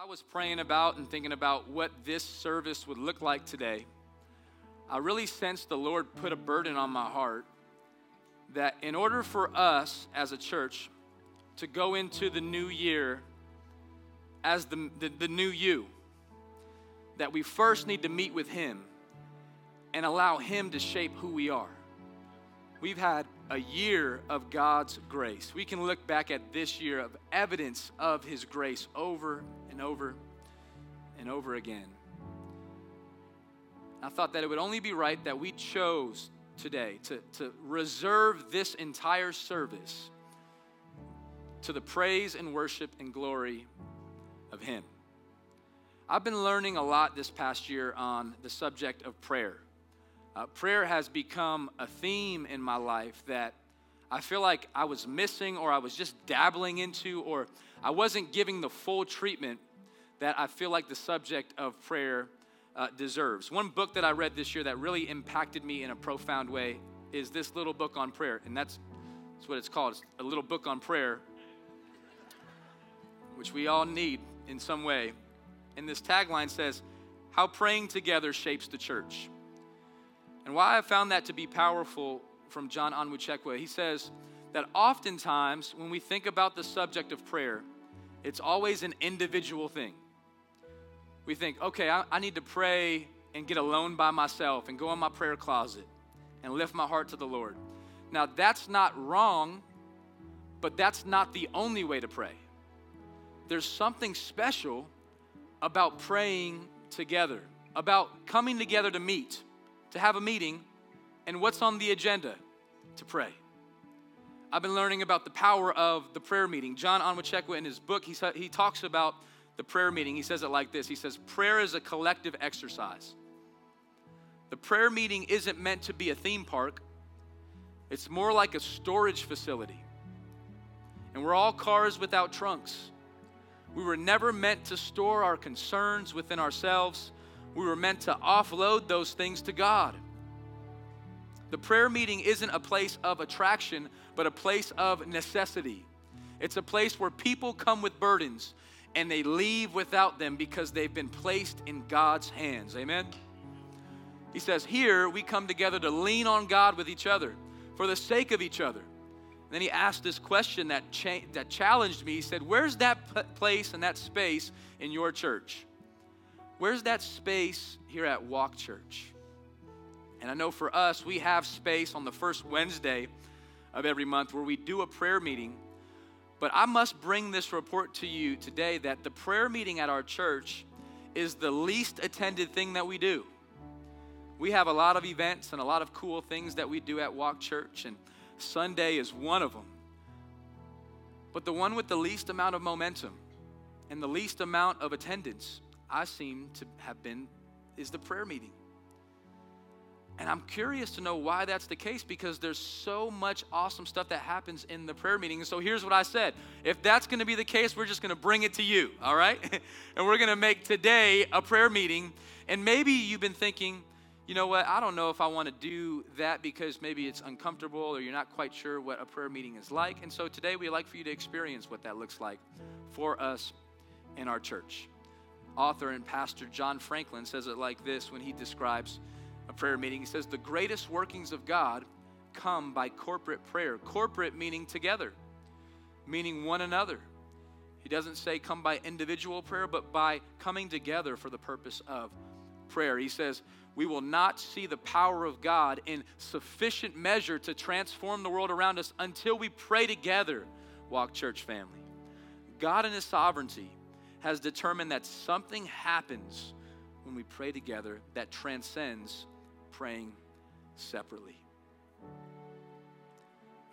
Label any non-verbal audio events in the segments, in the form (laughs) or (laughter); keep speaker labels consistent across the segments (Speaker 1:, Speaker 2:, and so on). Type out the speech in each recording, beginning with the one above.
Speaker 1: I was praying about and thinking about what this service would look like today, I really sensed the Lord put a burden on my heart that in order for us as a church to go into the new year as the, the, the new you, that we first need to meet with Him and allow Him to shape who we are. We've had a year of God's grace. We can look back at this year of evidence of His grace over and over and over again. I thought that it would only be right that we chose today to, to reserve this entire service to the praise and worship and glory of Him. I've been learning a lot this past year on the subject of prayer. Uh, prayer has become a theme in my life that I feel like I was missing or I was just dabbling into or I wasn't giving the full treatment that I feel like the subject of prayer uh, deserves. One book that I read this year that really impacted me in a profound way is this little book on prayer, and that's, that's what it's called. It's a little book on prayer, which we all need in some way. And this tagline says, How praying together shapes the church. And why I found that to be powerful from John Onwuchekwa, he says that oftentimes when we think about the subject of prayer, it's always an individual thing. We think, okay, I, I need to pray and get alone by myself and go in my prayer closet and lift my heart to the Lord. Now, that's not wrong, but that's not the only way to pray. There's something special about praying together, about coming together to meet to have a meeting, and what's on the agenda? To pray. I've been learning about the power of the prayer meeting. John Onwuchekwa, in his book, he, he talks about the prayer meeting. He says it like this He says, Prayer is a collective exercise. The prayer meeting isn't meant to be a theme park, it's more like a storage facility. And we're all cars without trunks. We were never meant to store our concerns within ourselves we were meant to offload those things to God. The prayer meeting isn't a place of attraction, but a place of necessity. It's a place where people come with burdens and they leave without them because they've been placed in God's hands. Amen? He says, Here we come together to lean on God with each other for the sake of each other. And then he asked this question that, cha- that challenged me. He said, Where's that p- place and that space in your church? Where's that space here at Walk Church? And I know for us, we have space on the first Wednesday of every month where we do a prayer meeting. But I must bring this report to you today that the prayer meeting at our church is the least attended thing that we do. We have a lot of events and a lot of cool things that we do at Walk Church, and Sunday is one of them. But the one with the least amount of momentum and the least amount of attendance I seem to have been is the prayer meeting. And I'm curious to know why that's the case because there's so much awesome stuff that happens in the prayer meeting. And so here's what I said if that's going to be the case, we're just going to bring it to you, all right? (laughs) and we're going to make today a prayer meeting. And maybe you've been thinking, you know what, I don't know if I want to do that because maybe it's uncomfortable or you're not quite sure what a prayer meeting is like. And so today we'd like for you to experience what that looks like for us in our church author and pastor John Franklin says it like this when he describes a prayer meeting. He says, The greatest workings of God come by corporate prayer. Corporate meaning together, meaning one another. He doesn't say come by individual prayer, but by coming together for the purpose of prayer. He says, we will not see the power of God in sufficient measure to transform the world around us until we pray together, Walk Church family. God in His sovereignty has determined that something happens when we pray together that transcends praying separately.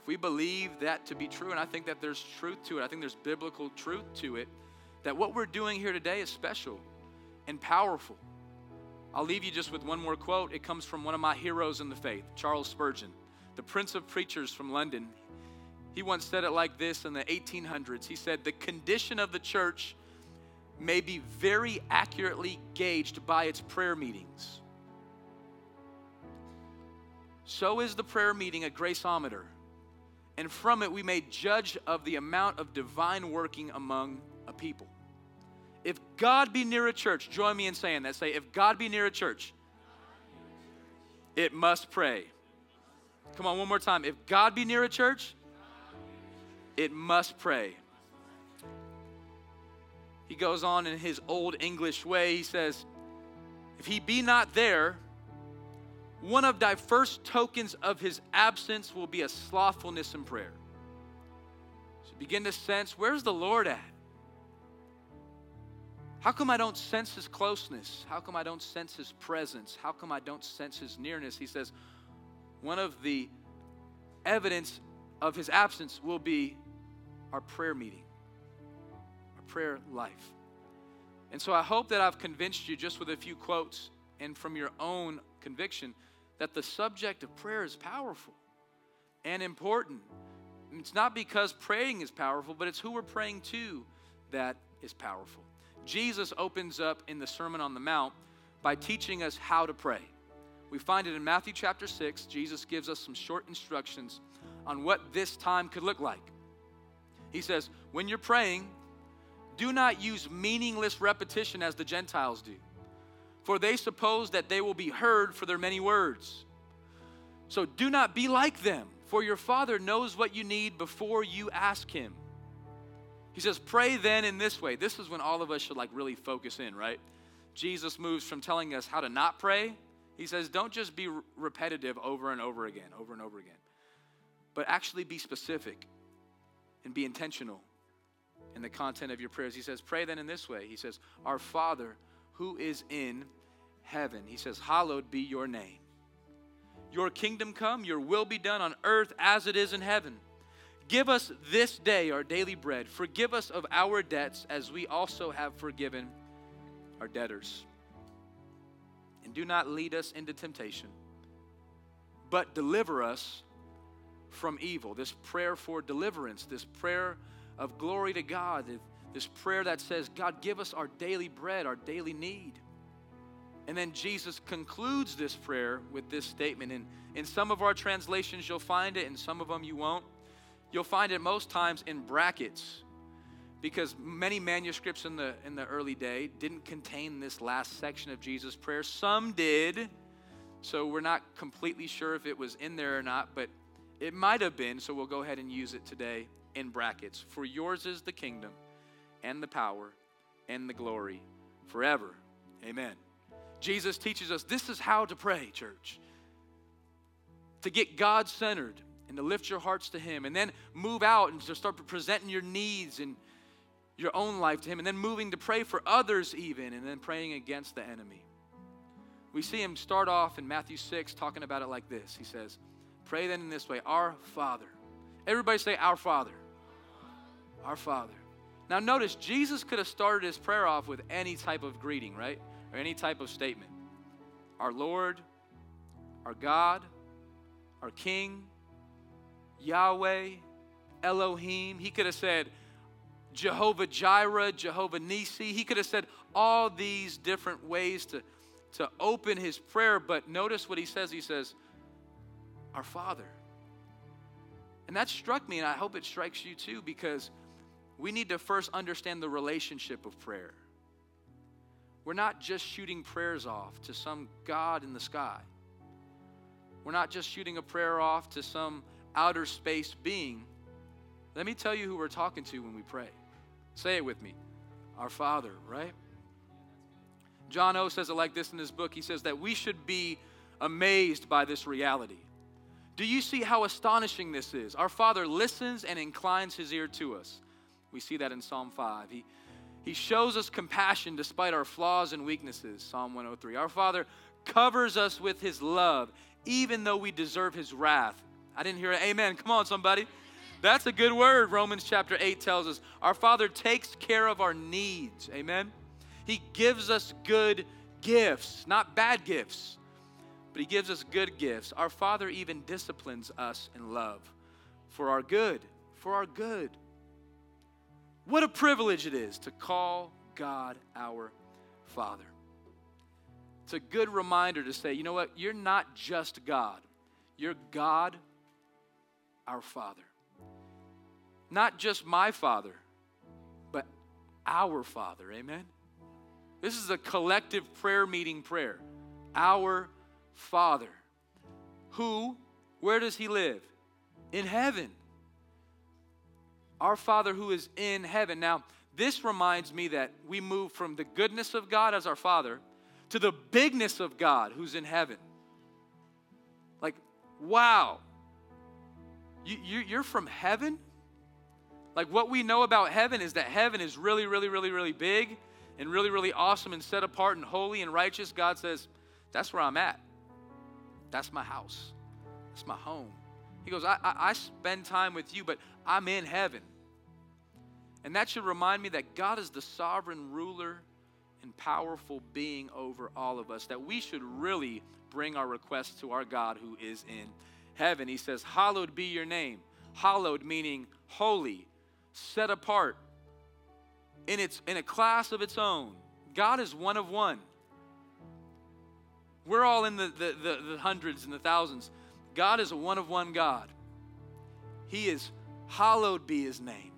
Speaker 1: If we believe that to be true, and I think that there's truth to it, I think there's biblical truth to it, that what we're doing here today is special and powerful. I'll leave you just with one more quote. It comes from one of my heroes in the faith, Charles Spurgeon, the Prince of Preachers from London. He once said it like this in the 1800s. He said, The condition of the church may be very accurately gauged by its prayer meetings. So is the prayer meeting a graceometer, and from it we may judge of the amount of divine working among a people. If God be near a church, join me in saying that. Say, if God be near a church, it must pray. Come on, one more time. If God be near a church, it must pray. He goes on in his old English way. He says, If he be not there, one of thy first tokens of his absence will be a slothfulness in prayer. So begin to sense where's the Lord at? How come I don't sense his closeness? How come I don't sense his presence? How come I don't sense his nearness? He says, one of the evidence of his absence will be our prayer meeting, prayer life. And so I hope that I've convinced you just with a few quotes and from your own conviction that the subject of prayer is powerful and important. It's not because praying is powerful, but it's who we're praying to that is powerful. Jesus opens up in the Sermon on the Mount by teaching us how to pray. We find it in Matthew chapter 6. Jesus gives us some short instructions on what this time could look like. He says, When you're praying, do not use meaningless repetition as the Gentiles do for they suppose that they will be heard for their many words. So do not be like them, for your Father knows what you need before you ask Him. He says, Pray then in this way. This is when all of us should like really focus in, right? Jesus moves from telling us how to not pray. He says, Don't just be repetitive over and over again, over and over again, but actually be specific and be intentional in the content of your prayers. He says, Pray then in this way. He says, Our Father who is in heaven. He says, Hallowed be your name. Your kingdom come, your will be done on earth as it is in heaven. Give us this day our daily bread. Forgive us of our debts as we also have forgiven our debtors. And do not lead us into temptation, but deliver us from evil. This prayer for deliverance, this prayer of glory to God, this prayer that says, God, give us our daily bread, our daily need. And then Jesus concludes this prayer with this statement. And in some of our translations, you'll find it, in some of them, you won't. You'll find it most times in brackets because many manuscripts in the, in the early day didn't contain this last section of Jesus' prayer. Some did, so we're not completely sure if it was in there or not, but it might have been, so we'll go ahead and use it today in brackets. For yours is the kingdom and the power and the glory forever. Amen. Jesus teaches us this is how to pray, church. To get God centered and to lift your hearts to Him, and then move out and to start presenting your needs and your own life to Him, and then moving to pray for others, even, and then praying against the enemy. We see Him start off in Matthew 6 talking about it like this He says, Pray then in this way, Our Father. Everybody say, Our Father. Our Father. Now, notice Jesus could have started his prayer off with any type of greeting, right? Or any type of statement. Our Lord, our God, our King, Yahweh, Elohim. He could have said Jehovah Jireh, Jehovah Nisi. He could have said all these different ways to, to open his prayer, but notice what he says. He says, Our Father. And that struck me, and I hope it strikes you too, because we need to first understand the relationship of prayer. We're not just shooting prayers off to some God in the sky. We're not just shooting a prayer off to some outer space being. Let me tell you who we're talking to when we pray. Say it with me Our Father, right? John O says it like this in his book. He says that we should be amazed by this reality. Do you see how astonishing this is? Our Father listens and inclines his ear to us. We see that in Psalm 5. He, he shows us compassion despite our flaws and weaknesses, Psalm 103. Our Father covers us with His love, even though we deserve His wrath. I didn't hear it. Amen. Come on, somebody. That's a good word, Romans chapter 8 tells us. Our Father takes care of our needs. Amen. He gives us good gifts, not bad gifts, but He gives us good gifts. Our Father even disciplines us in love for our good, for our good. What a privilege it is to call God our Father. It's a good reminder to say, you know what? You're not just God, you're God our Father. Not just my Father, but our Father. Amen? This is a collective prayer meeting prayer. Our Father. Who, where does he live? In heaven. Our Father who is in heaven. Now, this reminds me that we move from the goodness of God as our Father to the bigness of God who's in heaven. Like, wow. You, you, you're from heaven? Like, what we know about heaven is that heaven is really, really, really, really big and really, really awesome and set apart and holy and righteous. God says, That's where I'm at. That's my house. That's my home. He goes, I, I, I spend time with you, but I'm in heaven. And that should remind me that God is the sovereign ruler and powerful being over all of us, that we should really bring our requests to our God who is in heaven. He says, Hallowed be your name. Hallowed meaning holy, set apart, in, its, in a class of its own. God is one of one. We're all in the, the, the, the hundreds and the thousands. God is a one of one God. He is, hallowed be his name.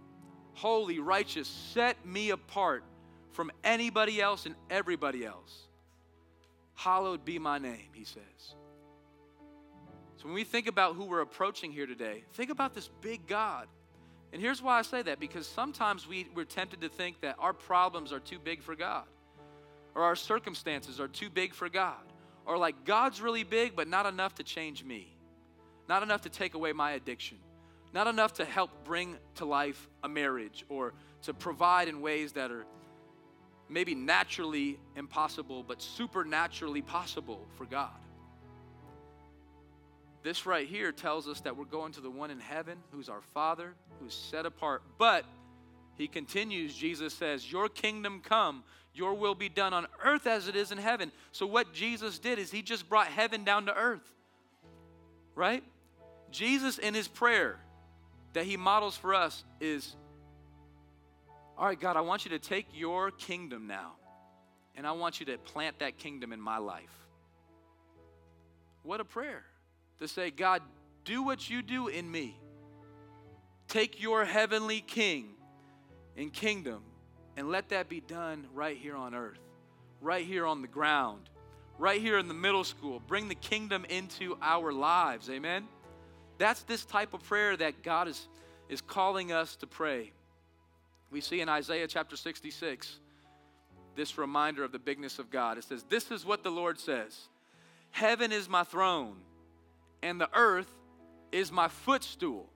Speaker 1: Holy, righteous, set me apart from anybody else and everybody else. Hallowed be my name, he says. So when we think about who we're approaching here today, think about this big God. And here's why I say that because sometimes we, we're tempted to think that our problems are too big for God, or our circumstances are too big for God, or like God's really big, but not enough to change me, not enough to take away my addiction, not enough to help bring to life a marriage, or to provide in ways that are maybe naturally impossible, but supernaturally possible for God. This right here tells us that we're going to the one in heaven who's our Father, who's set apart. But he continues, Jesus says, Your kingdom come, your will be done on earth as it is in heaven. So, what Jesus did is he just brought heaven down to earth, right? Jesus, in his prayer that he models for us, is All right, God, I want you to take your kingdom now, and I want you to plant that kingdom in my life. What a prayer to say, God, do what you do in me. Take your heavenly king and kingdom and let that be done right here on earth, right here on the ground, right here in the middle school. Bring the kingdom into our lives. Amen. That's this type of prayer that God is, is calling us to pray. We see in Isaiah chapter 66 this reminder of the bigness of God. It says, This is what the Lord says Heaven is my throne and the earth is my footstool.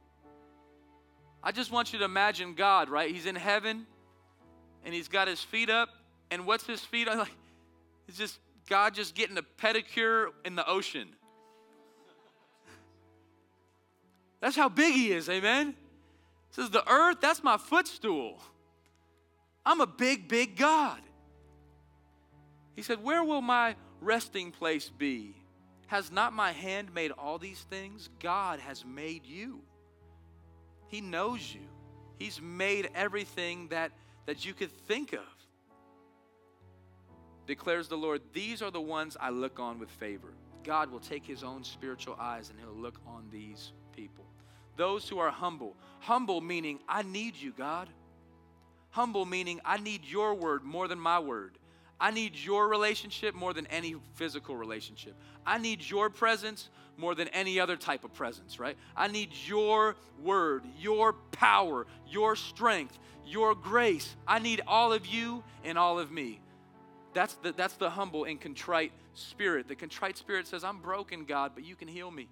Speaker 1: I just want you to imagine God, right? He's in heaven and he's got his feet up. And what's his feet on? (laughs) Like, it's just God just getting a pedicure in the ocean. That's how big he is, amen? Says, The earth, that's my footstool. I'm a big, big God. He said, Where will my resting place be? Has not my hand made all these things? God has made you. He knows you. He's made everything that, that you could think of. Declares the Lord, These are the ones I look on with favor. God will take his own spiritual eyes and he'll look on these people. Those who are humble. Humble meaning, I need you, God. Humble meaning, I need your word more than my word. I need your relationship more than any physical relationship. I need your presence more than any other type of presence, right? I need your word, your power, your strength, your grace. I need all of you and all of me. That's the, that's the humble and contrite spirit. The contrite spirit says, I'm broken, God, but you can heal me.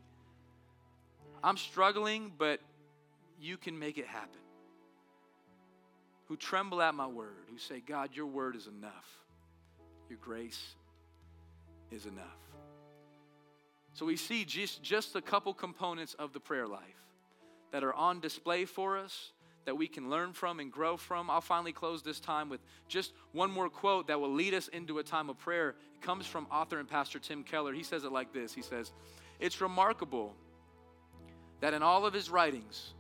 Speaker 1: I'm struggling, but you can make it happen. Who tremble at my word, who say, God, your word is enough. Your grace is enough. So we see just, just a couple components of the prayer life that are on display for us that we can learn from and grow from. I'll finally close this time with just one more quote that will lead us into a time of prayer. It comes from author and pastor Tim Keller. He says it like this He says, It's remarkable that in all of his writings,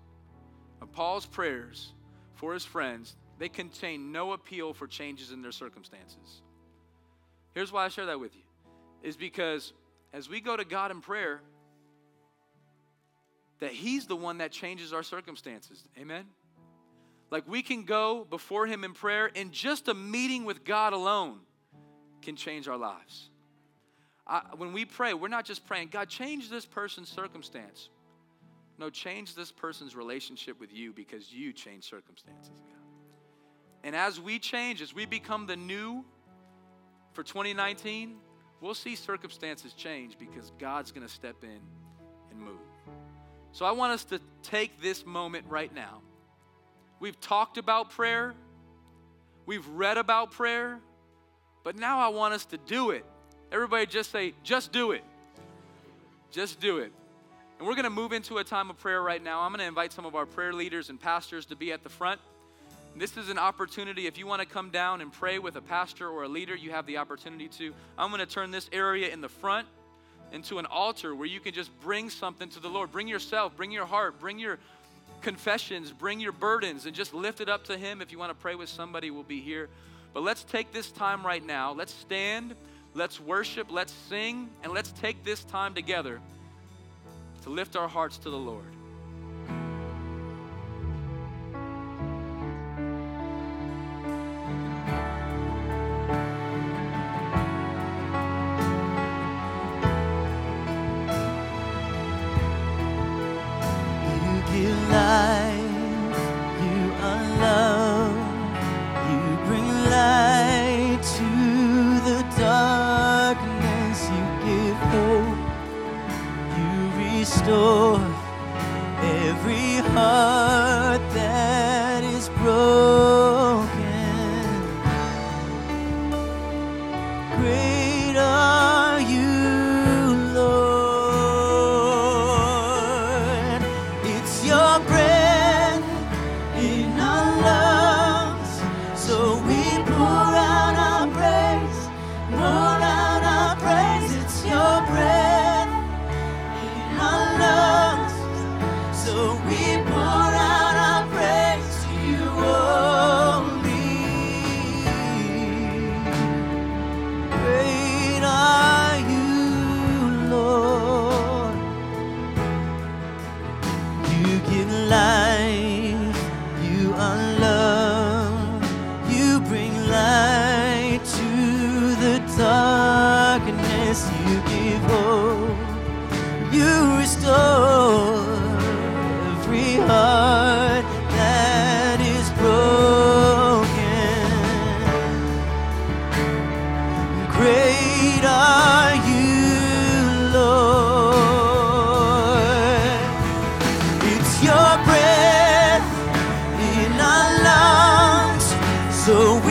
Speaker 1: of Paul's prayers for his friends, they contain no appeal for changes in their circumstances. Here's why I share that with you is because as we go to God in prayer, that He's the one that changes our circumstances. Amen?
Speaker 2: Like we can go before Him in prayer, and just a meeting with God alone can change our lives. I, when we pray, we're not just praying, God, change this person's circumstance. No, change this person's relationship with you because you change circumstances, God. And as we change, as we become the new for 2019, we'll see circumstances change because God's going to step in and move. So I want us to take this moment right now. We've talked about prayer, we've read about prayer, but now I want us to do it. Everybody just say, just do it. Just do it. And we're going to move into a time of prayer right now. I'm going to invite some of our prayer leaders and pastors to be at the front. This is an opportunity. If you want to come down and pray with a pastor or a leader, you have the opportunity to. I'm going to turn this area in the front into an altar where you can just bring something to the Lord. Bring yourself, bring your heart, bring your confessions, bring your burdens, and just lift it up to Him. If you want to pray with somebody, we'll be here. But let's take this time right now. Let's stand, let's worship, let's sing, and let's take this time together to lift our hearts to the Lord. the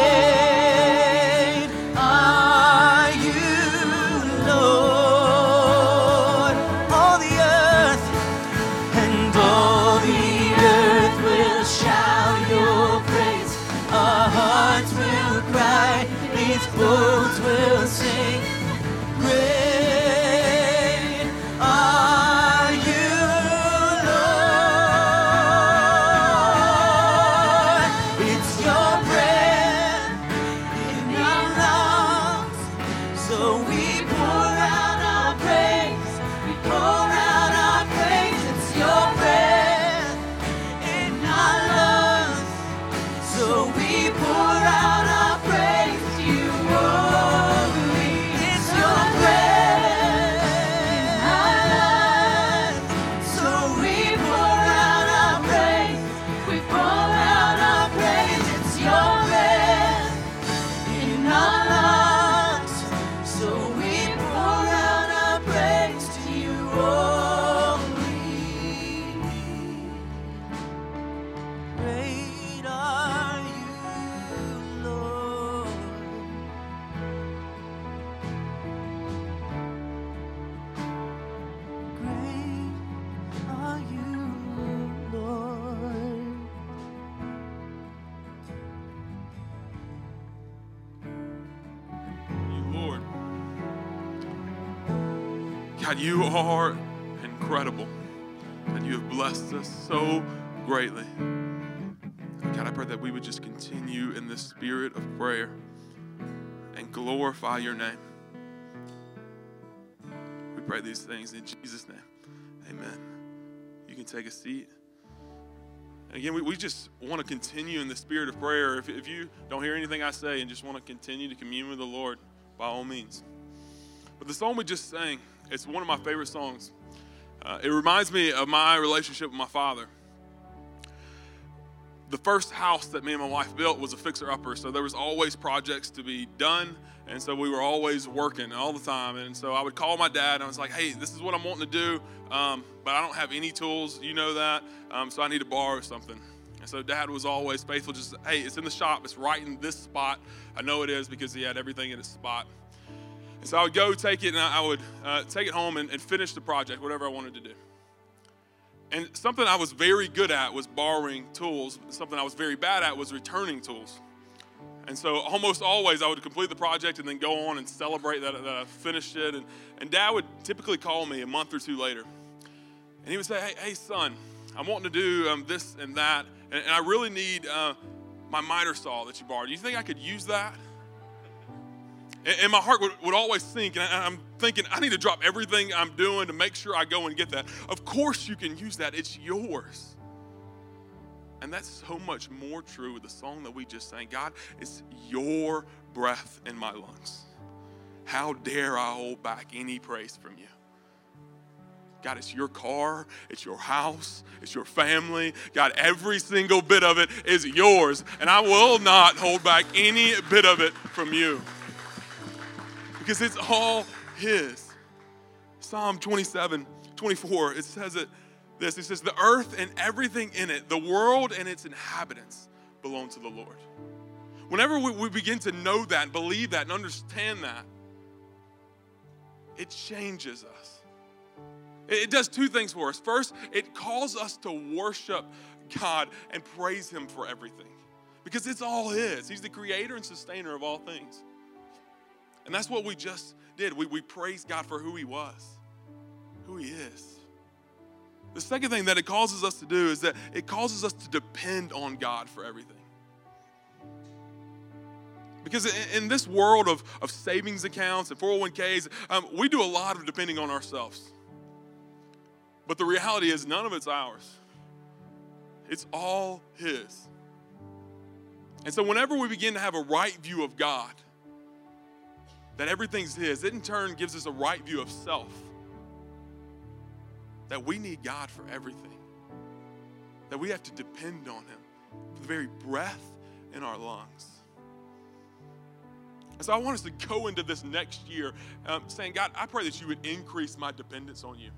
Speaker 3: God, you are incredible. And you have blessed us so greatly. God, I pray that we would just continue in the spirit of prayer and glorify your name. We pray these things in Jesus' name. Amen. You can take a seat. And again, we, we just want to continue in the spirit of prayer. If, if you don't hear anything I say and just want to continue to commune with the Lord, by all means. But the song we just sang, it's one of my favorite songs. Uh, it reminds me of my relationship with my father. The first house that me and my wife built was a fixer-upper, so there was always projects to be done, and so we were always working all the time. And so I would call my dad, and I was like, "Hey, this is what I'm wanting to do, um, but I don't have any tools. You know that, um, so I need to borrow something." And so dad was always faithful. Just, "Hey, it's in the shop. It's right in this spot. I know it is because he had everything in its spot." And so I would go take it and I would uh, take it home and, and finish the project, whatever I wanted to do. And something I was very good at was borrowing tools. Something I was very bad at was returning tools. And so almost always I would complete the project and then go on and celebrate that, that I finished it. And, and dad would typically call me a month or two later. And he would say, hey, hey son, I'm wanting to do um, this and that. And, and I really need uh, my miter saw that you borrowed. Do you think I could use that? And, my heart would, would always sink. And I, I'm thinking, I need to drop everything I'm doing to make sure I go and get that. Of course you can use that. It's yours. And that's so much more true with the song that we just sang. God, it's your breath in my lungs. How dare I hold back any praise from you? God, it's your car, it's your house, it's your family. God, every single bit of it is yours. And I will not hold back any bit of it from you because it's all His. Psalm 27, 24, it says it this. It says, The earth and everything in it, the world and its inhabitants belong to the Lord. Whenever we, we begin to know that believe that and understand that, it changes us. It does two things for us. First, it calls us to worship God and praise Him for everything because it's all His. He's the creator and sustainer of all things. And that's what we just did. We, we praised God for who He was, who He is. The second thing that it causes us to do is that it causes us to depend on God for everything. Because in, in this world of, of savings accounts and 401ks, um, we do a lot of depending on ourselves. But the reality is, none of it's ours, it's all His. And so, whenever we begin to have a right view of God, that everything's His, it in turn gives us a right view of self. That we need God for everything, that we have to depend on Him for the very breath in our lungs. And so I want us to go into this next year um, saying, God, I pray that you would increase my dependence on you.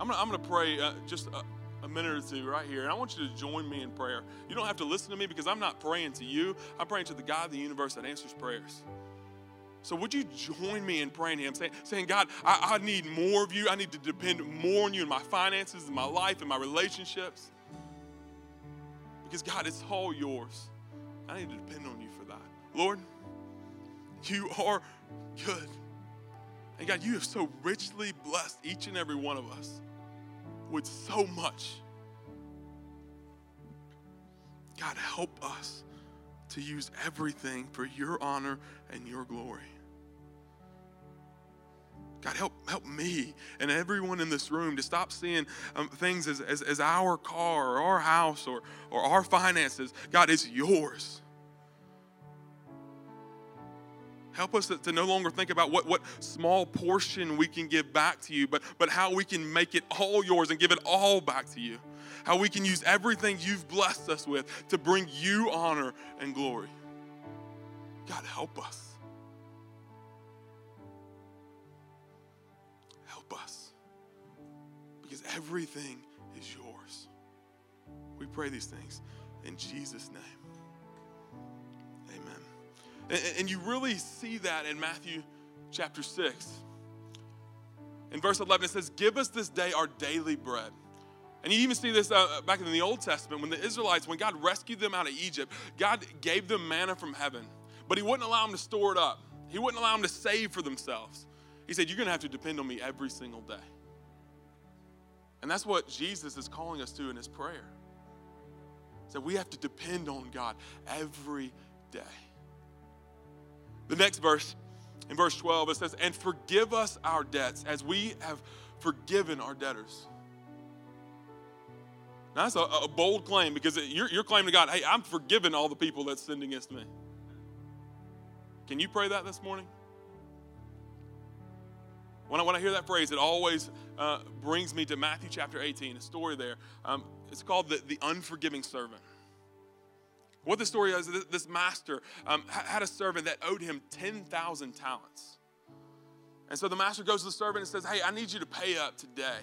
Speaker 3: I'm gonna, I'm gonna pray uh, just a, a minute or two right here, and I want you to join me in prayer. You don't have to listen to me because I'm not praying to you, I'm praying to the God of the universe that answers prayers. So would you join me in praying Him, saying, saying God, I, I need more of you. I need to depend more on you in my finances, in my life, in my relationships. Because God, it's all yours. I need to depend on you for that. Lord, you are good. And God, you have so richly blessed each and every one of us with so much. God, help us to use everything for your honor and your glory. God, help, help me and everyone in this room to stop seeing um, things as, as, as our car or our house or, or our finances. God, it's yours. Help us to, to, no longer think about what, what small portion we can give back to you, but, but how we can make it all yours and give it all back to you. How we can use everything you've blessed us with to bring you honor and glory. God, help us. Help us. Because everything is yours. We pray these things in Jesus' name. And you really see that in Matthew chapter 6. In verse 11, it says, Give us this day our daily bread. And you even see this uh, back in the Old Testament when the Israelites, when God rescued them out of Egypt, God gave them manna from heaven, but He wouldn't allow them to store it up. He wouldn't allow them to save for themselves. He said, You're going to have to depend on me every single day. And that's what Jesus is calling us to in His prayer. So we have to depend on God every day. The next verse, in verse 12, it says, And forgive us our debts as we have forgiven our debtors. Now, that's a, a bold claim because you're, you're claiming to God, hey, I'm forgiven all the people that sinned against me. Can you pray that this morning? When I, when I hear that phrase, it always uh, brings me to Matthew chapter 18, a story there. Um, it's called the, the Unforgiving Servant. What the story is, this master um, had a servant that owed him 10,000 talents. And so the master goes to the servant and says, Hey, I need you to pay up today.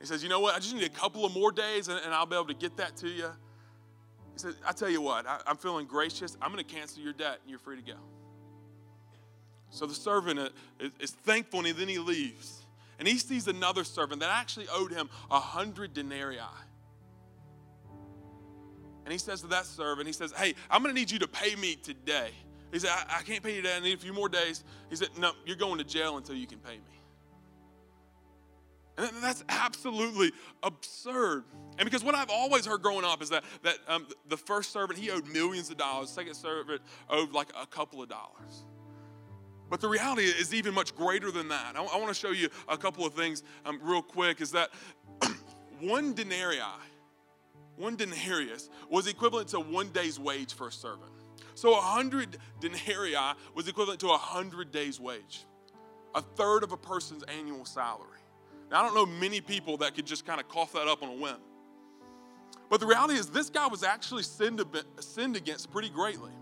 Speaker 3: He says, You know what? I just need a couple of more days and, and I'll be able to get that to you. He says, I tell you what, I, am feeling gracious. I'm going to cancel your debt and you're free to go. So the servant uh, is, is thankful and then he leaves. And he sees another servant that actually owed him a hundred denarii. And he says to that servant, he says, Hey, I'm going to need you to pay me today. He said, I, I, can't pay you today. I need a few more days. He said, No, you're going to jail until you can pay me. And that's absolutely absurd. And because what I've always heard growing up is that, that um, the first servant, he owed millions of dollars. The second servant owed like a couple of dollars. But the reality is even much greater than that. I, I want to show you a couple of things um, real quick is that (clears throat) one denarii one denarius was equivalent to one day's wage for a servant. So a hundred denarii was equivalent to a hundred days' wage, a third of a person's annual salary. Now, I don't know many people that could just kind of cough that up on a whim. But the reality is, this guy was actually sinned, sinned against pretty greatly.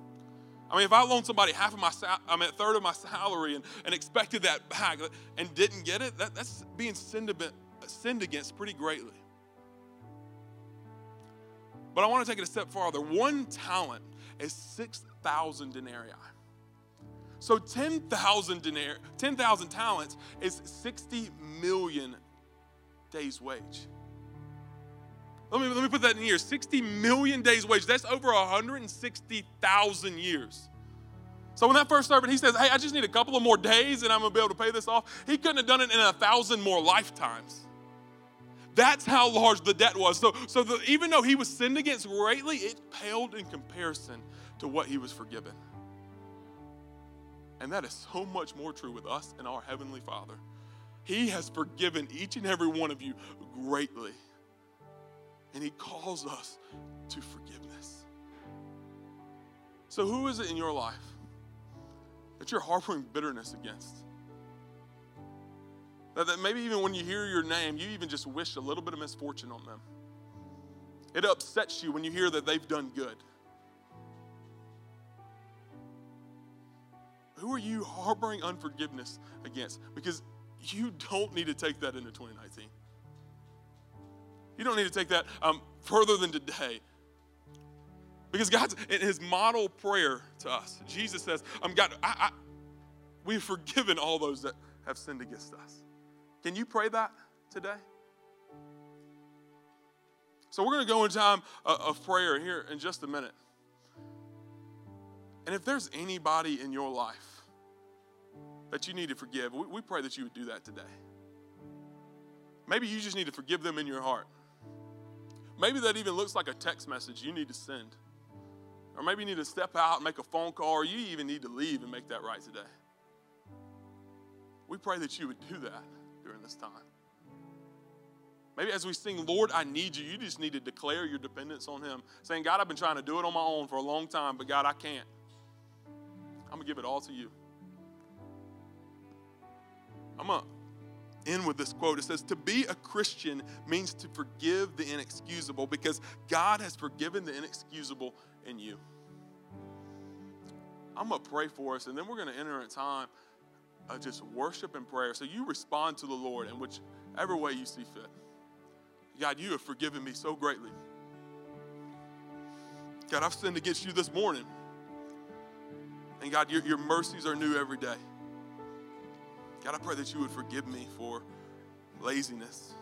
Speaker 3: I mean, if I loaned somebody half of my, I mean, a third of my salary and, and expected that back and didn't get it, that, that's being sinned, sinned against pretty greatly. But I want to take it a step farther. One talent is 6,000 denarii. So 10,000 denarii, 10,000 talents is 60 million days' wage. Let me, let me put that in here 60 million days' wage. That's over 160,000 years. So when that first servant, he says, Hey, I just need a couple of more days and I'm gonna be able to pay this off. He couldn't have done it in a thousand more lifetimes. That's how large the debt was. So, so the, even though he was sinned against greatly, it paled in comparison to what he was forgiven. And that is so much more true with us and our Heavenly Father. He has forgiven each and every one of you greatly. And He calls us to forgiveness. So, who is it in your life that you're harboring bitterness against? That, maybe even when you hear your name, you even just wish a little bit of misfortune on them. It upsets you when you hear that they've done good. Who are you harboring unforgiveness against? Because you don't need to take that into 2019. You don't need to take that um, further than today. Because God's in his model prayer to us, Jesus says, um, God, I, I, we've forgiven all those that have sinned against us. Can you pray that today? So we're going to go in time uh, of prayer here in just a minute. And if there's anybody in your life that you need to forgive, we, we pray that you would do that today. Maybe you just need to forgive them in your heart. Maybe that even looks like a text message you need to send. Or maybe you need to step out and make a phone call, or you even need to leave and make that right today. We pray that you would do that during this time. Maybe as we sing, Lord, I need you, you just need to declare your dependence on Him, saying, God, I've been trying to do it on my own for a long time, but God, I can't. I'm going to give it all to you. I'm going to end with this quote. It says, To be a Christian means to forgive the inexcusable because God has forgiven the inexcusable in you. I'm going to pray for us, and then we're going to enter a time of just worship and prayer. So you respond to the Lord in whichever way you see fit. God, you have forgiven me so greatly. God, I've sinned against you this morning. And God, your, your mercies are new every day. God, I pray that you would forgive me for laziness.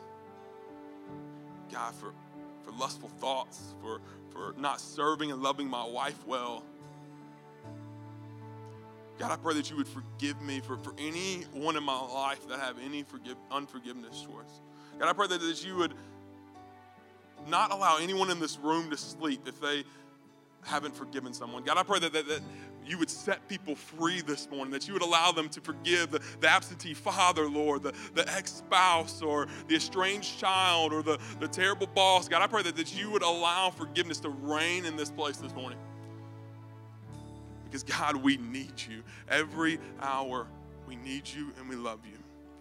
Speaker 3: God, for, for lustful thoughts, for, for not serving and loving my wife well. God, I pray that you would forgive me for, for anyone in my life that I have any forgive, unforgiveness towards. God, I pray that, that you would not allow anyone in this room to sleep if they haven't forgiven someone. God, I pray that, that, that you would set people free this morning, that you would allow them to forgive the, the absentee father, Lord, the, the ex spouse, or the estranged child, or the, the terrible boss. God, I pray that, that you would allow forgiveness to reign in this place this morning. Because, God, we need you. Every hour, we need you and we love you.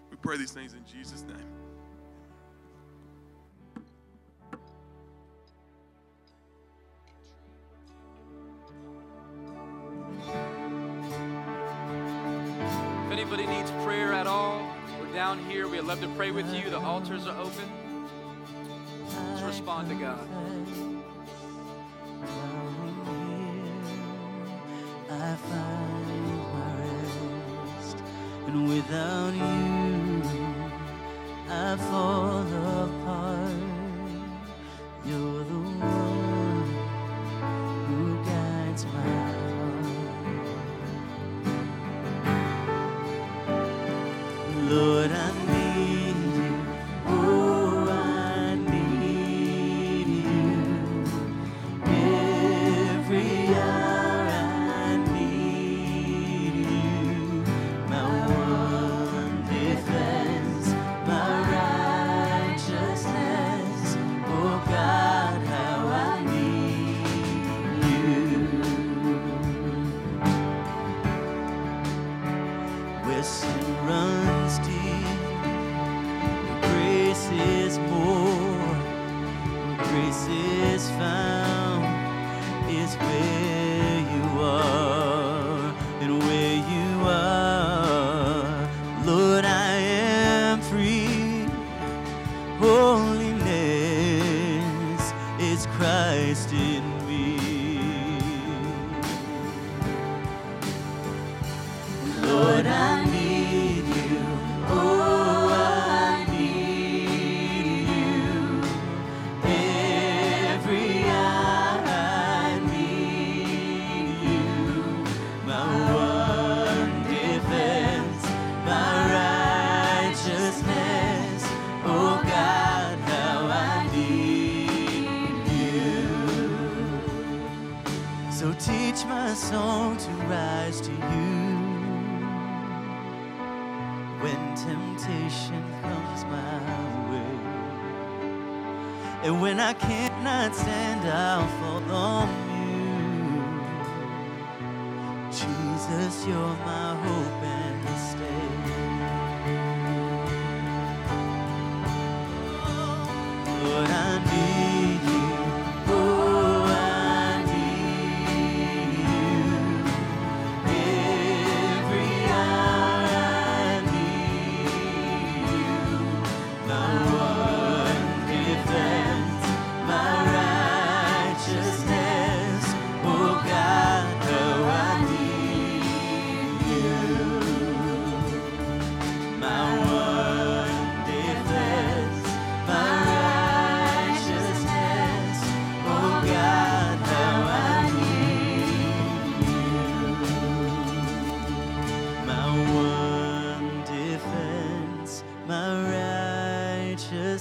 Speaker 3: We pray these things in Jesus' name.
Speaker 1: If anybody needs prayer at all, we're down here. We'd love to pray with you. The altars are open. Let's respond to God.
Speaker 2: I find my rest, and without you, I fall apart.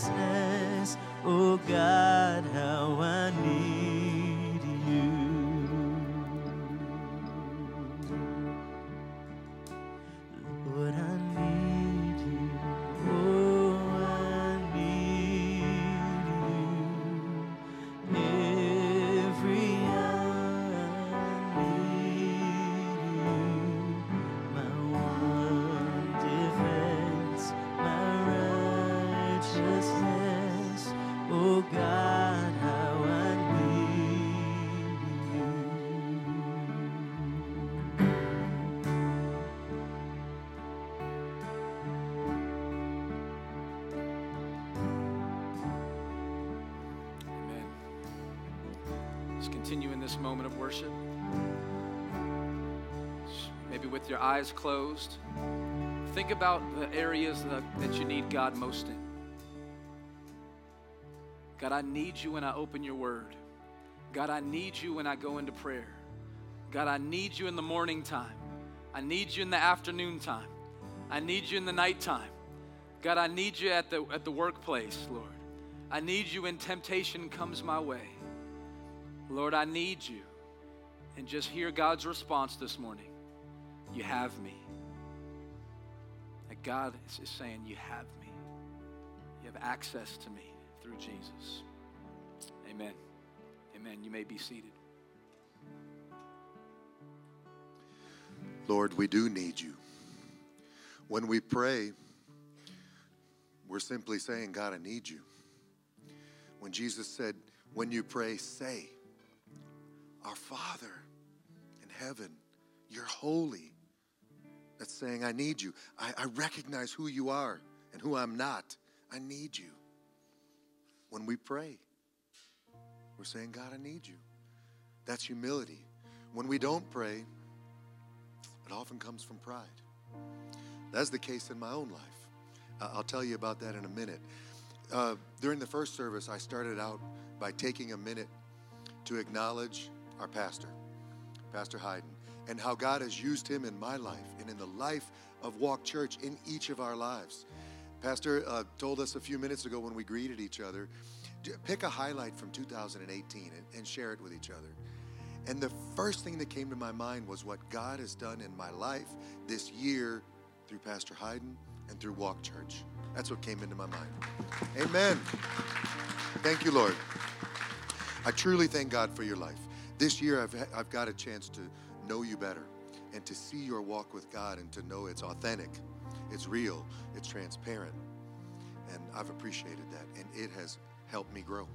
Speaker 2: Righteousness. Oh God, how
Speaker 1: moment of worship. Maybe with your eyes closed. Think about the areas that, that you need God most in. God, I need you when I open your word. God, I need you when I go into prayer. God, I need you in the morning time. I need you in the afternoon time. I need you in the nighttime. God, I need you at the, at the workplace, Lord. I need you when temptation comes my way. Lord, I need you. And just hear God's response this morning. You have me. That God is saying, You have me. You have access to me through Jesus. Amen. Amen. You may be seated.
Speaker 4: Lord, we do need you. When we pray, we're simply saying, God, I need you. When Jesus said, when you pray, say, Our Father in heaven, you're holy. That's saying, I need you. I, I recognize who you are and who I'm not. I need you. When we pray, we're saying, God, I need you. That's humility. When we don't pray, it often comes from pride. That's the case in my own life. I'll tell you about that in a minute. Uh, during the first service, I started out by taking a minute to acknowledge our pastor, Pastor Hayden, and how God has used him in my life and in the life of Walk Church in each of our lives. Pastor uh, told us a few minutes ago when we greeted each other, pick a highlight from 2018 and, and share it with each other. And the first thing that came to my mind was what God has done in my life this year through Pastor Hayden and through Walk Church. That's what came into my mind. Amen. Thank you, Lord. I truly thank God for your life. This year, I've, I've got a chance to know you better and to see your walk with God and to know it's authentic, it's real, it's transparent. And I've appreciated that, and it has helped me grow.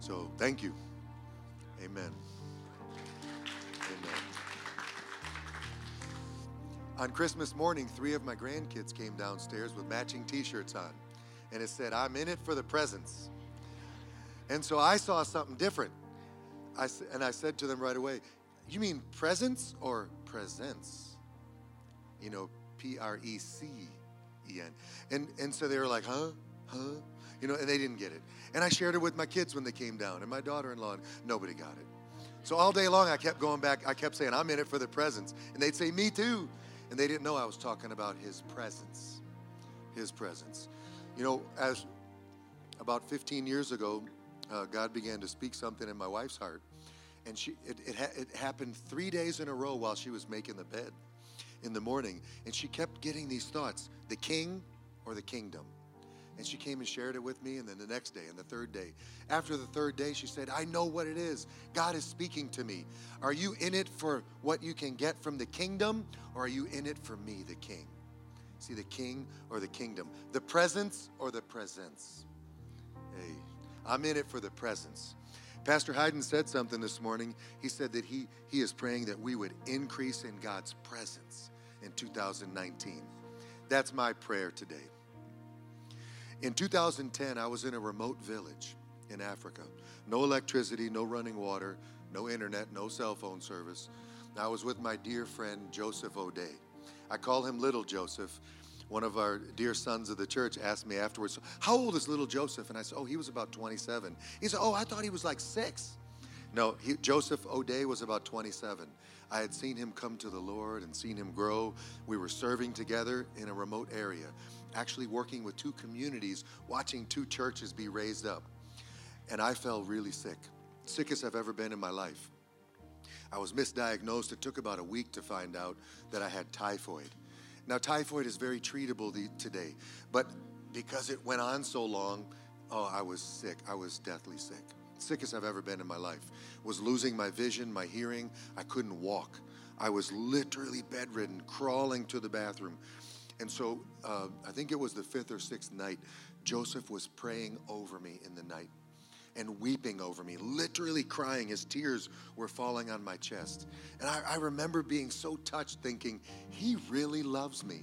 Speaker 4: So thank you. Amen. Amen. On Christmas morning, three of my grandkids came downstairs with matching t shirts on, and it said, I'm in it for the presents. And so I saw something different. I, and I said to them right away, You mean presence or presents? You know, P R E C E N. And, and so they were like, Huh? Huh? You know, and they didn't get it. And I shared it with my kids when they came down, and my daughter in law, and nobody got it. So all day long, I kept going back. I kept saying, I'm in it for the presence. And they'd say, Me too. And they didn't know I was talking about His presence. His presence. You know, as about 15 years ago, uh, God began to speak something in my wife's heart. And she, it, it, ha- it happened three days in a row while she was making the bed in the morning. And she kept getting these thoughts the king or the kingdom. And she came and shared it with me, and then the next day and the third day. After the third day, she said, I know what it is. God is speaking to me. Are you in it for what you can get from the kingdom, or are you in it for me, the king? See, the king or the kingdom, the presence or the presence. Hey, I'm in it for the presence. Pastor Hayden said something this morning. He said that he, he is praying that we would increase in God's presence in 2019. That's my prayer today. In 2010, I was in a remote village in Africa. No electricity, no running water, no internet, no cell phone service. I was with my dear friend Joseph O'Day. I call him Little Joseph. One of our dear sons of the church asked me afterwards, How old is little Joseph? And I said, Oh, he was about 27. He said, Oh, I thought he was like six. No, he, Joseph O'Day was about 27. I had seen him come to the Lord and seen him grow. We were serving together in a remote area, actually working with two communities, watching two churches be raised up. And I fell really sick, sickest I've ever been in my life. I was misdiagnosed. It took about a week to find out that I had typhoid. Now, typhoid is very treatable the, today, but because it went on so long, oh, I was sick. I was deathly sick. Sickest I've ever been in my life. Was losing my vision, my hearing. I couldn't walk. I was literally bedridden, crawling to the bathroom. And so uh, I think it was the fifth or sixth night, Joseph was praying over me in the night and weeping over me, literally crying. His tears were falling on my chest. And I, I remember being so touched, thinking, He really loves me.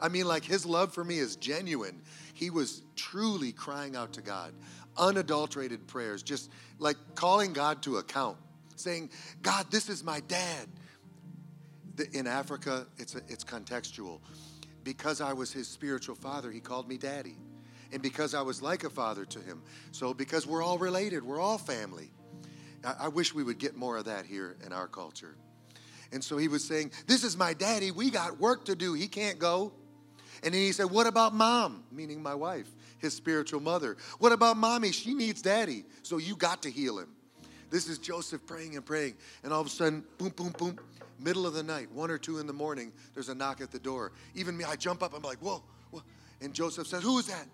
Speaker 4: I mean, like his love for me is genuine. He was truly crying out to God, unadulterated prayers, just like calling God to account, saying, God, this is my dad. In Africa, it's, a, it's contextual. Because I was his spiritual father, he called me daddy and because I was like a father to him. So, because we're all related, we're all family. I, I wish we would get more of that here in our culture. And so he was saying, This is my daddy. We got work to do. He can't go. And then he said, What about mom? Meaning my wife, his spiritual mother. What about mommy? She needs daddy. So you got to heal him. This is Joseph praying and praying. And all of a sudden, boom, boom, boom, middle of the night, one or two in the morning, there's a knock at the door. Even me, I jump up. I'm like, Whoa, whoa. And Joseph says, Who is that?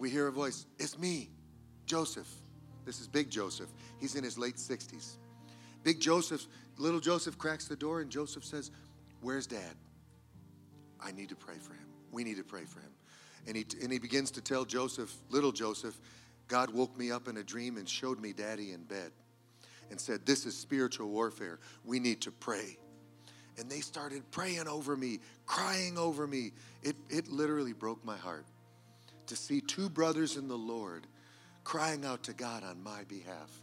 Speaker 4: We hear a voice it's me joseph. This is big joseph. He's in his late 60s big joseph little joseph cracks the door and joseph says where's dad? I need to pray for him. We need to pray for him. And he, and he begins to tell joseph little joseph god woke me up in a dream and showed me daddy in bed and said this is spiritual warfare. We need to pray and they started praying over me crying over me. It, it literally broke my heart to see two brothers in the Lord crying out to God on my behalf.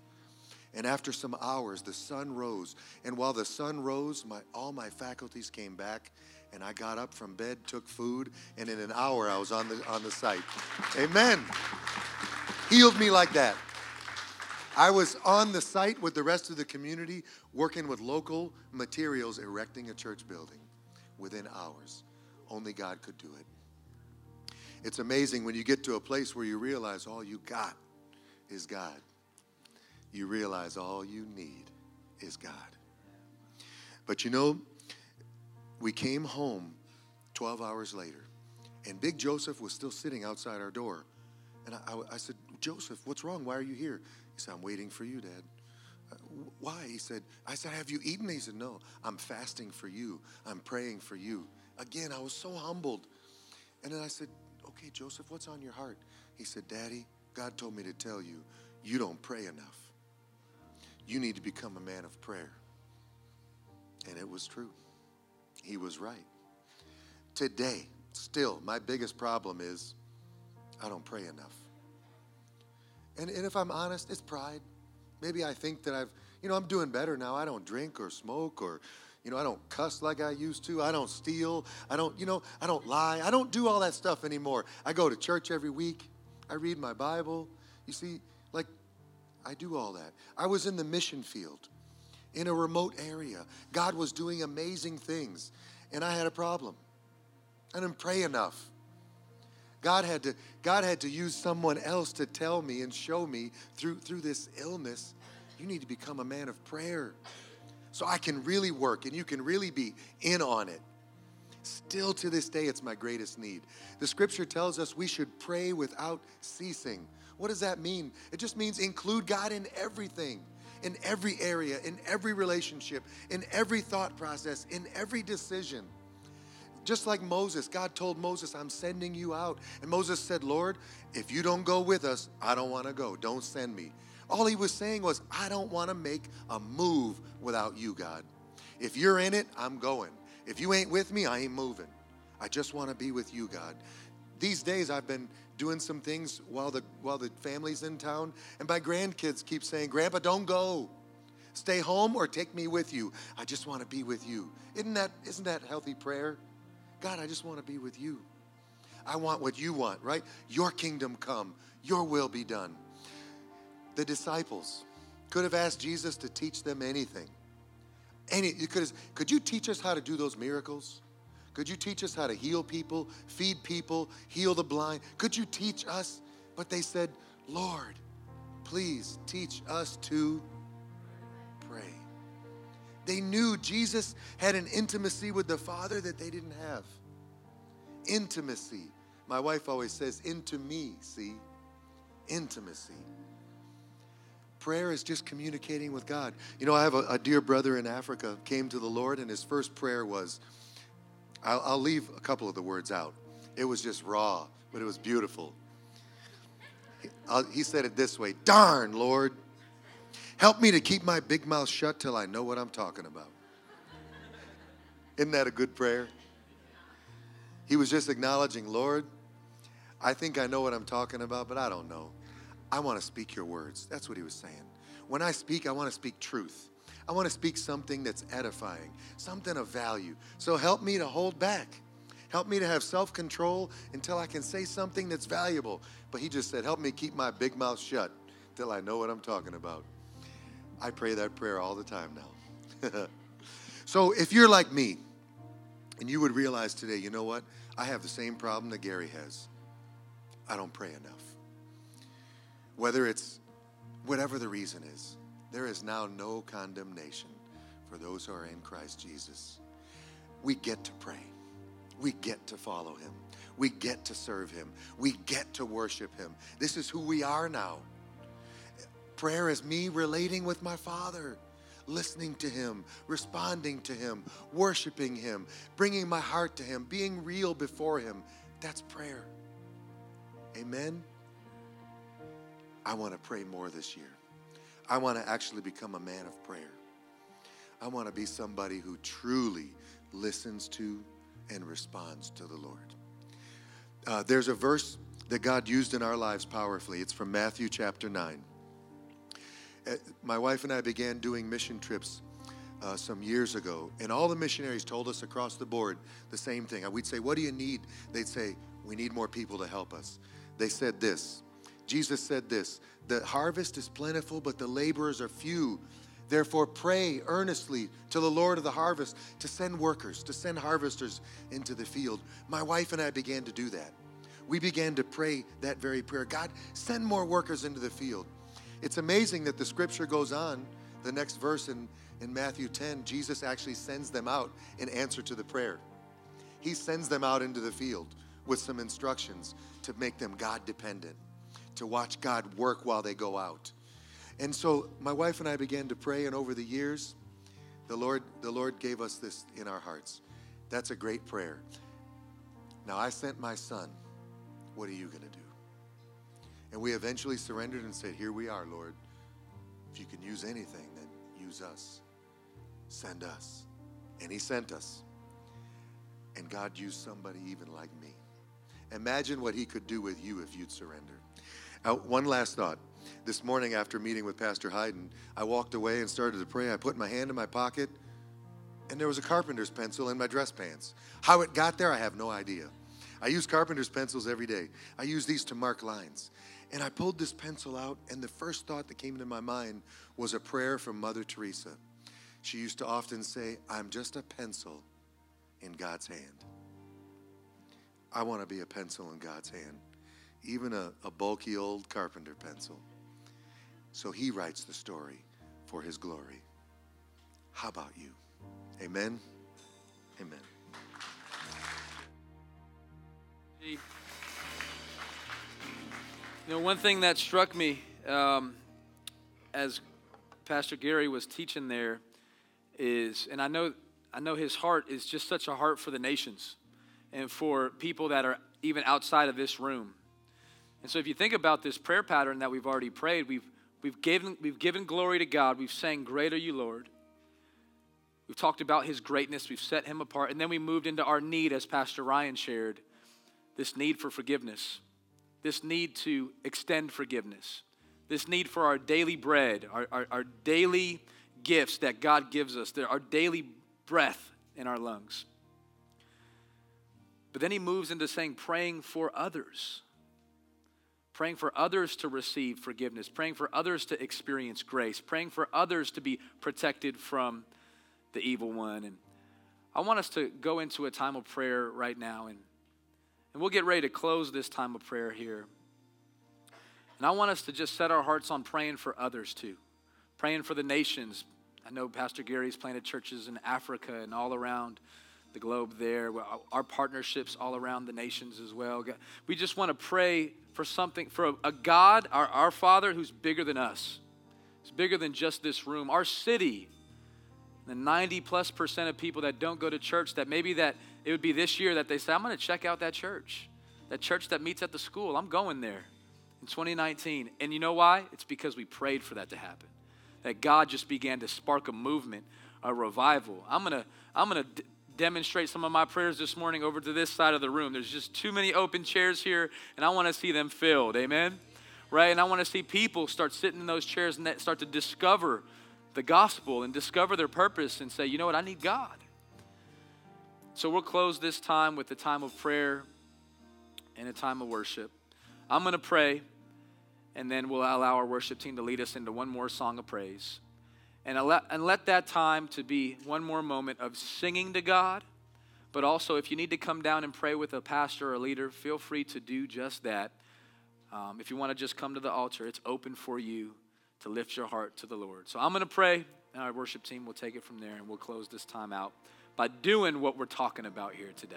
Speaker 4: And after some hours, the sun rose. And while the sun rose, my, all my faculties came back. And I got up from bed, took food, and in an hour I was on the, on the site. Amen. Healed me like that. I was on the site with the rest of the community, working with local materials, erecting a church building within hours. Only God could do it. It's amazing when you get to a place where you realize all you got is God. You realize all you need is God. But you know, we came home 12 hours later, and Big Joseph was still sitting outside our door. And I, I- I said, Joseph, what's wrong? Why are you here? He said, I'm waiting for you, Dad. "Uh, Why? He said, I said, Have you eaten? He said, No, I'm fasting for you. I'm praying for you. Again, I was so humbled. And then I said, Okay, Joseph, what's on your heart? He said, Daddy, God told me to tell you, you don't pray enough. You need to become a man of prayer. And it was true. He was right. Today, still, my biggest problem is I don't pray enough. And, and if I'm honest, it's pride. Maybe I think that I've, you know, I'm doing better now. I don't drink or smoke or, you know, I don't cuss like I used to. I don't steal. I don't, you know, I don't lie. I don't do all that stuff anymore. I go to church every week. I read my Bible. You see, like, I do all that. I was in the mission field in a remote area. God was doing amazing things, and I had a problem. I didn't pray enough. God had to, God had to use someone else to tell me and show me through, through this illness, you need to become a man of prayer. So I can really work and you can really be in on it. Still to this day, it's my greatest need. The scripture tells us we should pray without ceasing. What does that mean? It just means include God in everything, in every area, in every relationship, in every thought process, in every decision. Just like Moses, God told Moses, I'm sending you out. And Moses said, Lord, if you don't go with us, I don't want to go. Don't send me. All he was saying was, I don't want to make a move without you, God. If you're in it, I'm going. If you ain't with me, I ain't moving. I just want to be with you, God. These days I've been doing some things while the while the family's in town, and my grandkids keep saying, Grandpa, don't go. Stay home or take me with you. I just want to be with you. Isn't that isn't that healthy prayer? God, I just want to be with you. I want what you want, right? Your kingdom come, your will be done. The disciples could have asked Jesus to teach them anything. Any, you could, could you teach us how to do those miracles? Could you teach us how to heal people, feed people, heal the blind? Could you teach us? But they said, Lord, please teach us to pray. They knew Jesus had an intimacy with the Father that they didn't have. Intimacy. My wife always says, into me, see? Intimacy. Prayer is just communicating with God. You know, I have a, a dear brother in Africa came to the Lord, and his first prayer was, I'll, I'll leave a couple of the words out. It was just raw, but it was beautiful. He, he said it this way Darn, Lord, help me to keep my big mouth shut till I know what I'm talking about. Isn't that a good prayer? He was just acknowledging, Lord, I think I know what I'm talking about, but I don't know. I want to speak your words. That's what he was saying. When I speak, I want to speak truth. I want to speak something that's edifying, something of value. So help me to hold back. Help me to have self control until I can say something that's valuable. But he just said, Help me keep my big mouth shut till I know what I'm talking about. I pray that prayer all the time now. (laughs) so if you're like me, and you would realize today, you know what? I have the same problem that Gary has. I don't pray enough. Whether it's whatever the reason is, there is now no condemnation for those who are in Christ Jesus. We get to pray. We get to follow him. We get to serve him. We get to worship him. This is who we are now. Prayer is me relating with my Father, listening to him, responding to him, worshiping him, bringing my heart to him, being real before him. That's prayer. Amen. I want to pray more this year. I want to actually become a man of prayer. I want to be somebody who truly listens to and responds to the Lord. Uh, there's a verse that God used in our lives powerfully. It's from Matthew chapter 9. Uh, my wife and I began doing mission trips uh, some years ago, and all the missionaries told us across the board the same thing. We'd say, What do you need? They'd say, We need more people to help us. They said this Jesus said this The harvest is plentiful, but the laborers are few. Therefore, pray earnestly to the Lord of the harvest to send workers, to send harvesters into the field. My wife and I began to do that. We began to pray that very prayer God, send more workers into the field. It's amazing that the scripture goes on, the next verse in, in Matthew 10, Jesus actually sends them out in answer to the prayer. He sends them out into the field with some instructions to make them God dependent to watch God work while they go out. And so my wife and I began to pray, and over the years, the Lord, the Lord gave us this in our hearts. That's a great prayer. Now I sent my son. What are you going to do? And we eventually surrendered and said, Here we are, Lord. If you can use anything, then use us. Send us. And he sent us. And God used somebody even like me. Imagine what he could do with you if you'd surrender. Uh, one last thought. This morning, after meeting with Pastor Hayden, I walked away and started to pray. I put my hand in my pocket, and there was a carpenter's pencil in my dress pants. How it got there, I have no idea. I use carpenter's pencils every day. I use these to mark lines. And I pulled this pencil out, and the first thought that came into my mind was a prayer from Mother Teresa. She used to often say, I'm just a pencil in God's hand. I want to be a pencil in God's hand, even a, a bulky old carpenter pencil. So he writes the story for his glory. How about you? Amen. Amen.
Speaker 1: You know, one thing that struck me um, as Pastor Gary was teaching there is, and I know, I know his heart is just such a heart for the nations and for people that are even outside of this room. And so, if you think about this prayer pattern that we've already prayed, we've we've given we've given glory to God. We've sang, "Great are you, Lord." We've talked about His greatness. We've set Him apart, and then we moved into our need, as Pastor Ryan shared, this need for forgiveness, this need to extend forgiveness, this need for our daily bread, our, our, our daily gifts that God gives us, our daily breath in our lungs. But then he moves into saying, praying for others. Praying for others to receive forgiveness, praying for others to experience grace, praying for others to be protected from the evil one. And I want us to go into a time of prayer right now, and, and we'll get ready to close this time of prayer here. And I want us to just set our hearts on praying for others too, praying for the nations. I know Pastor Gary's planted churches in Africa and all around the globe there, our partnerships all around the nations as well. We just want to pray for something, for a, God, our, our Father, who's bigger than us. It's bigger than just this room. Our city, the 90 plus percent of people that don't go to church, that maybe that it would be this year that they say, I'm going to check out that church. That church that meets at the school, I'm going there in 2019. And you know why? It's because we prayed for that to happen. That God just began to spark a movement, a revival. I'm going to I'm going to demonstrate some of my prayers this morning over to this side of the room. There's just too many open chairs here, and I want to see them filled. Amen? Right? And I want to see people start sitting in those chairs and start to discover the gospel and discover their purpose and say, you know what, I need God. So we'll close this time with a time of prayer and a time of worship. I'm going to pray, and then we'll allow our worship team to lead us into one more song of praise and let, and let that time to be one more moment of singing to God. But also, if you need to come down and pray with a pastor or a leader, feel free to do just that. Um, if you want to just come to the altar, it's open for you to lift your heart to the Lord. So I'm going to pray, and our worship team will take it from there, and we'll close this time out by doing what we're talking about here today.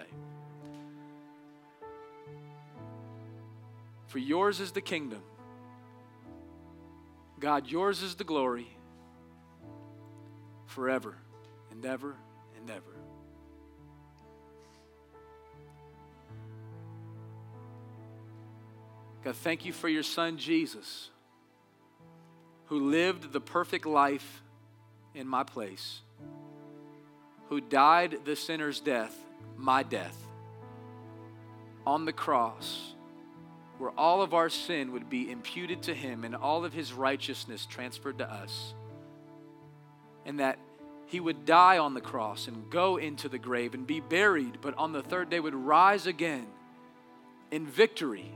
Speaker 1: For yours is the kingdom. God, yours is the glory forever and ever and ever. God, thank you for your son Jesus, who lived the perfect life in my place, who died the sinner's death, my death, on the cross, where all of our sin would be imputed to him and all of his righteousness transferred to us and that he would die on the cross and go into the grave and be buried, but on the third day would rise again in victory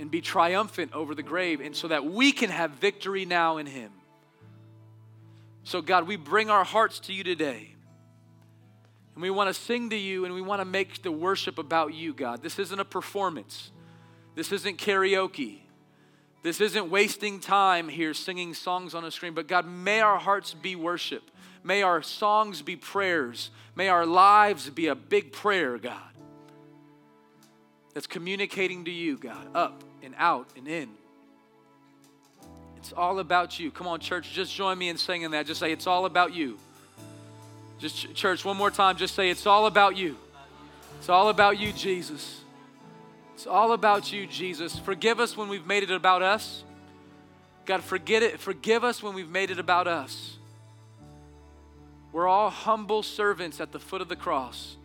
Speaker 1: and be triumphant over the grave, and so that we can have victory now in him. So, God, we bring our hearts to you today. And we want to sing to you and we want to make the worship about you, God. This isn't a performance, this isn't karaoke. This isn't wasting time here singing songs on a screen, but God, may our hearts be worship. May our songs be prayers. May our lives be a big prayer, God, that's communicating to you, God, up and out and in. It's all about you. Come on, church, just join me in singing that. Just say, It's all about you. Just, church, one more time, just say, It's all about you. It's all about you, Jesus. It's all about you, Jesus. Forgive us when we've made it about us. God, forget it. Forgive us when we've made it about us. We're all humble servants at the foot of the cross.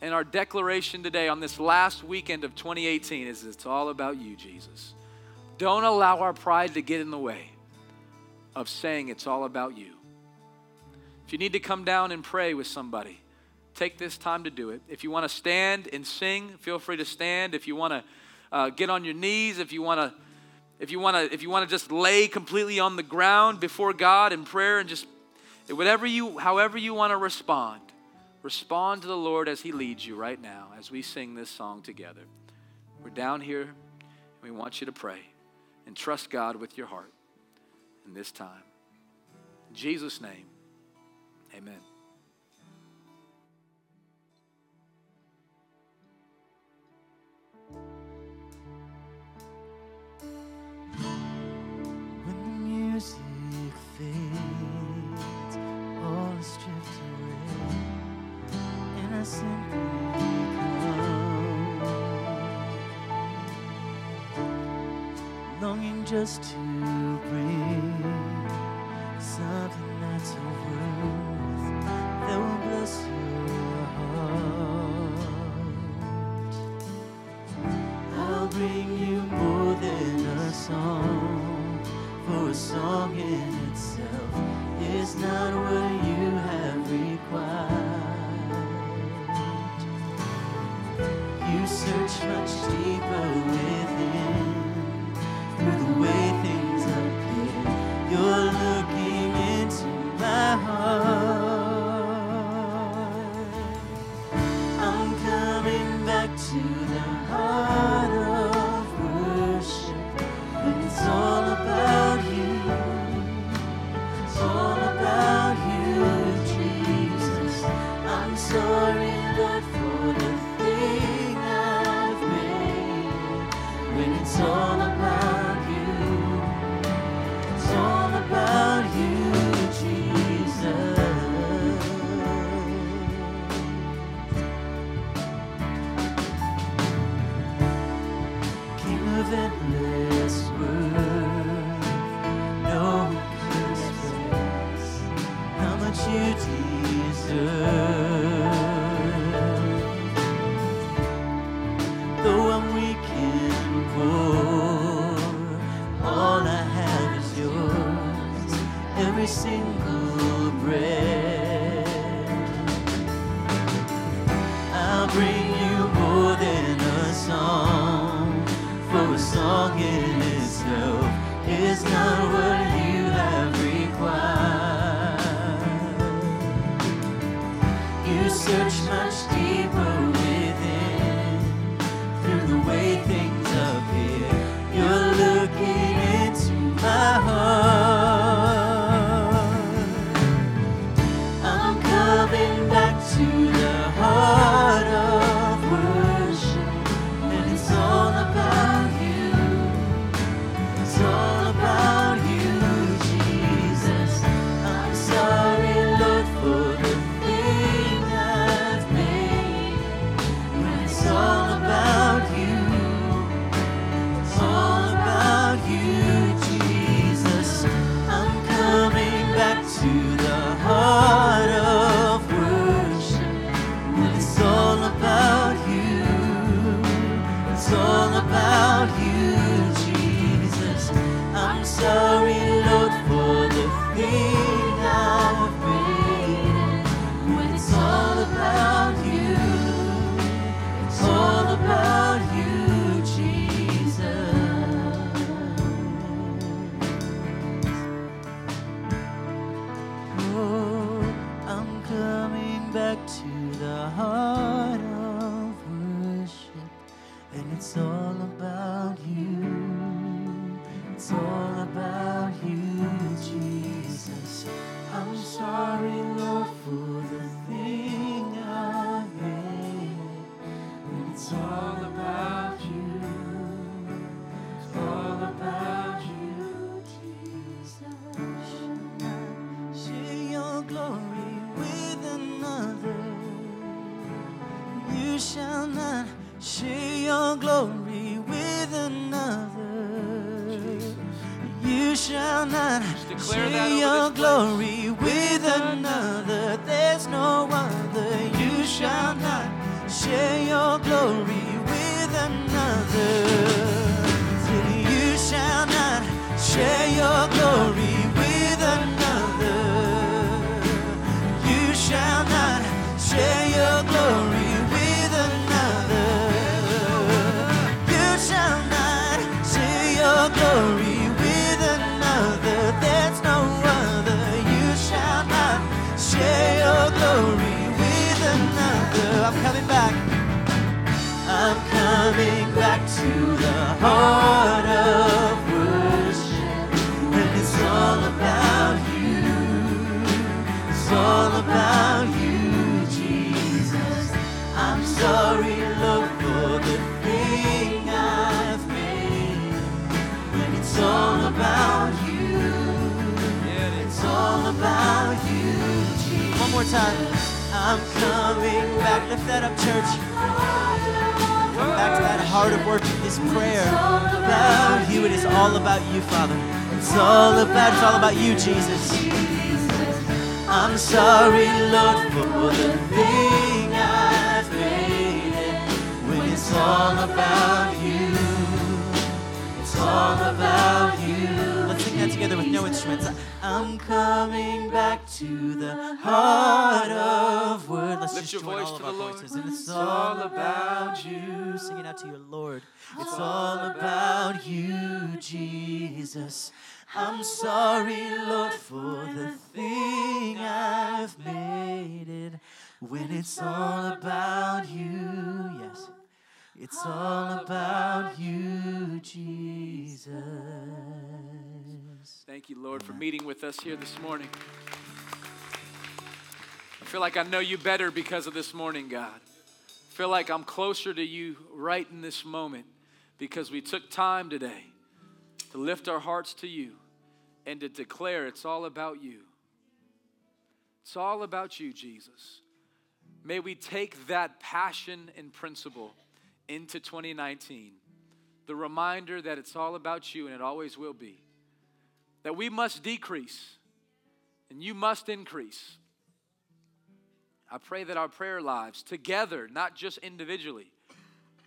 Speaker 1: And our declaration today on this last weekend of 2018 is it's all about you, Jesus. Don't allow our pride to get in the way of saying it's all about you. If you need to come down and pray with somebody, take this time to do it. If you want to stand and sing, feel free to stand. If you want to uh, get on your knees, if you want to if you want to if you want to just lay completely on the ground before God in prayer and just whatever you however you want to respond, respond to the Lord as he leads you right now as we sing this song together. We're down here and we want you to pray and trust God with your heart in this time. In Jesus name. Amen.
Speaker 2: music fades, all is stripped away, and I simply become longing just to. Sorry, Lord, for the thing I've made. When it's all about you. It's all about you, Jesus. One more time. I'm coming back. Lift that up, church. Come back to that heart of worship, this prayer about you. It is all about you, Father. It's all about, it's all about you, Jesus. I'm sorry, Lord, for the thing all about you, it's all about you. Let's sing that together with no instruments. I'm coming back to the heart of word. Let's
Speaker 1: Lift
Speaker 2: just join
Speaker 1: voice
Speaker 2: all of our
Speaker 1: Lord.
Speaker 2: voices. And it's all about you. Sing it out to your Lord. It's all about you, Jesus. I'm sorry, Lord, for the thing I've made it. When it's all about you, yes. It's all about you, Jesus.
Speaker 1: Thank you, Lord, for meeting with us here this morning. I feel like I know you better because of this morning, God. I feel like I'm closer to you right in this moment because we took time today to lift our hearts to you and to declare it's all about you. It's all about you, Jesus. May we take that passion and principle into 2019. The reminder that it's all about you and it always will be. That we must decrease and you must increase. I pray that our prayer lives together, not just individually,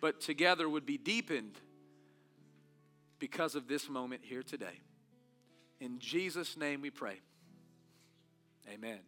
Speaker 1: but together would be deepened because of this moment here today. In Jesus' name we pray. Amen.